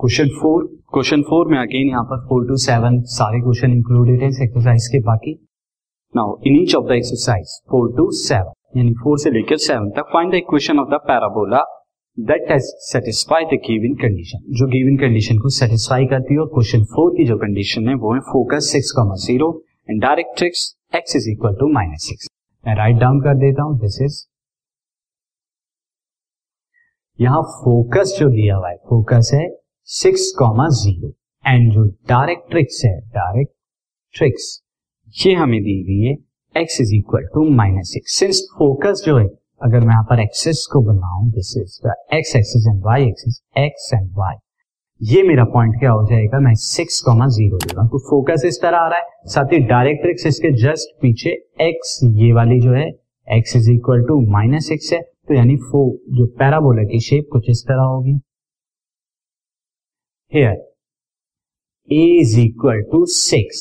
Question four. Question four में again यहाँ पर फोर टू सेवन सारे क्वेश्चन इंक्लूडेड है एक्सरसाइज के बाकी। Now in each of the exercise four to seven यानी फोर से लेकर सेवन तक find the equation of the parabola that has satisfy the given condition जो गिवन कंडीशन को सेटिस्फाई करती है और क्वेश्चन फोर की जो कंडीशन है, वो है focus six comma zero and directrix x is equal to minus six मैं राइट डाउन कर देता हूँ दिस इज़ यहाँ फोकस जो दिया हुआ है फोकस है सिक्स कॉमा ज़ीरो एंड जो डायरेक्ट ट्रिक्स है डायरेक्ट ट्रिक्स ये हमें दी हुई है x is equal to minus six since focus जो है, अगर मैं यहाँ पर एक्सेस को बनाऊँ this is the x axis and y axis x and y ये मेरा पॉइंट क्या हो जाएगा? मैं सिक्स कॉमा ज़ीरो दे तो फोकस इस तरह आ रहा है। साथ ही डायरेक्ट डायरेक्ट्रिक्स इसके जस्ट पीछे एक्स ये वाली जो है x is equal to minus six है। तो यानी फो जो पैराबोला की शेप कुछ इस तरह होगी। Here a is equal to six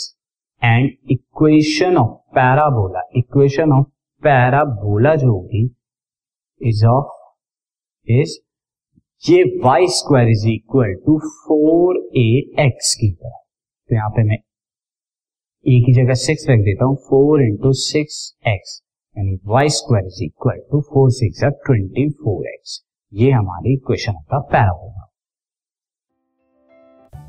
and equation of parabola equation of parabola जो होगी इज़ ऑफ़ इज़ ये y square is equal to four a x की तरह। तो यहाँ पे मैं ए की जगह सिक्स रख देता हूँ फोर इंटू सिक्स एक्स यानी y square is equal to four six twenty four x ये हमारी इक्वेशन का parabola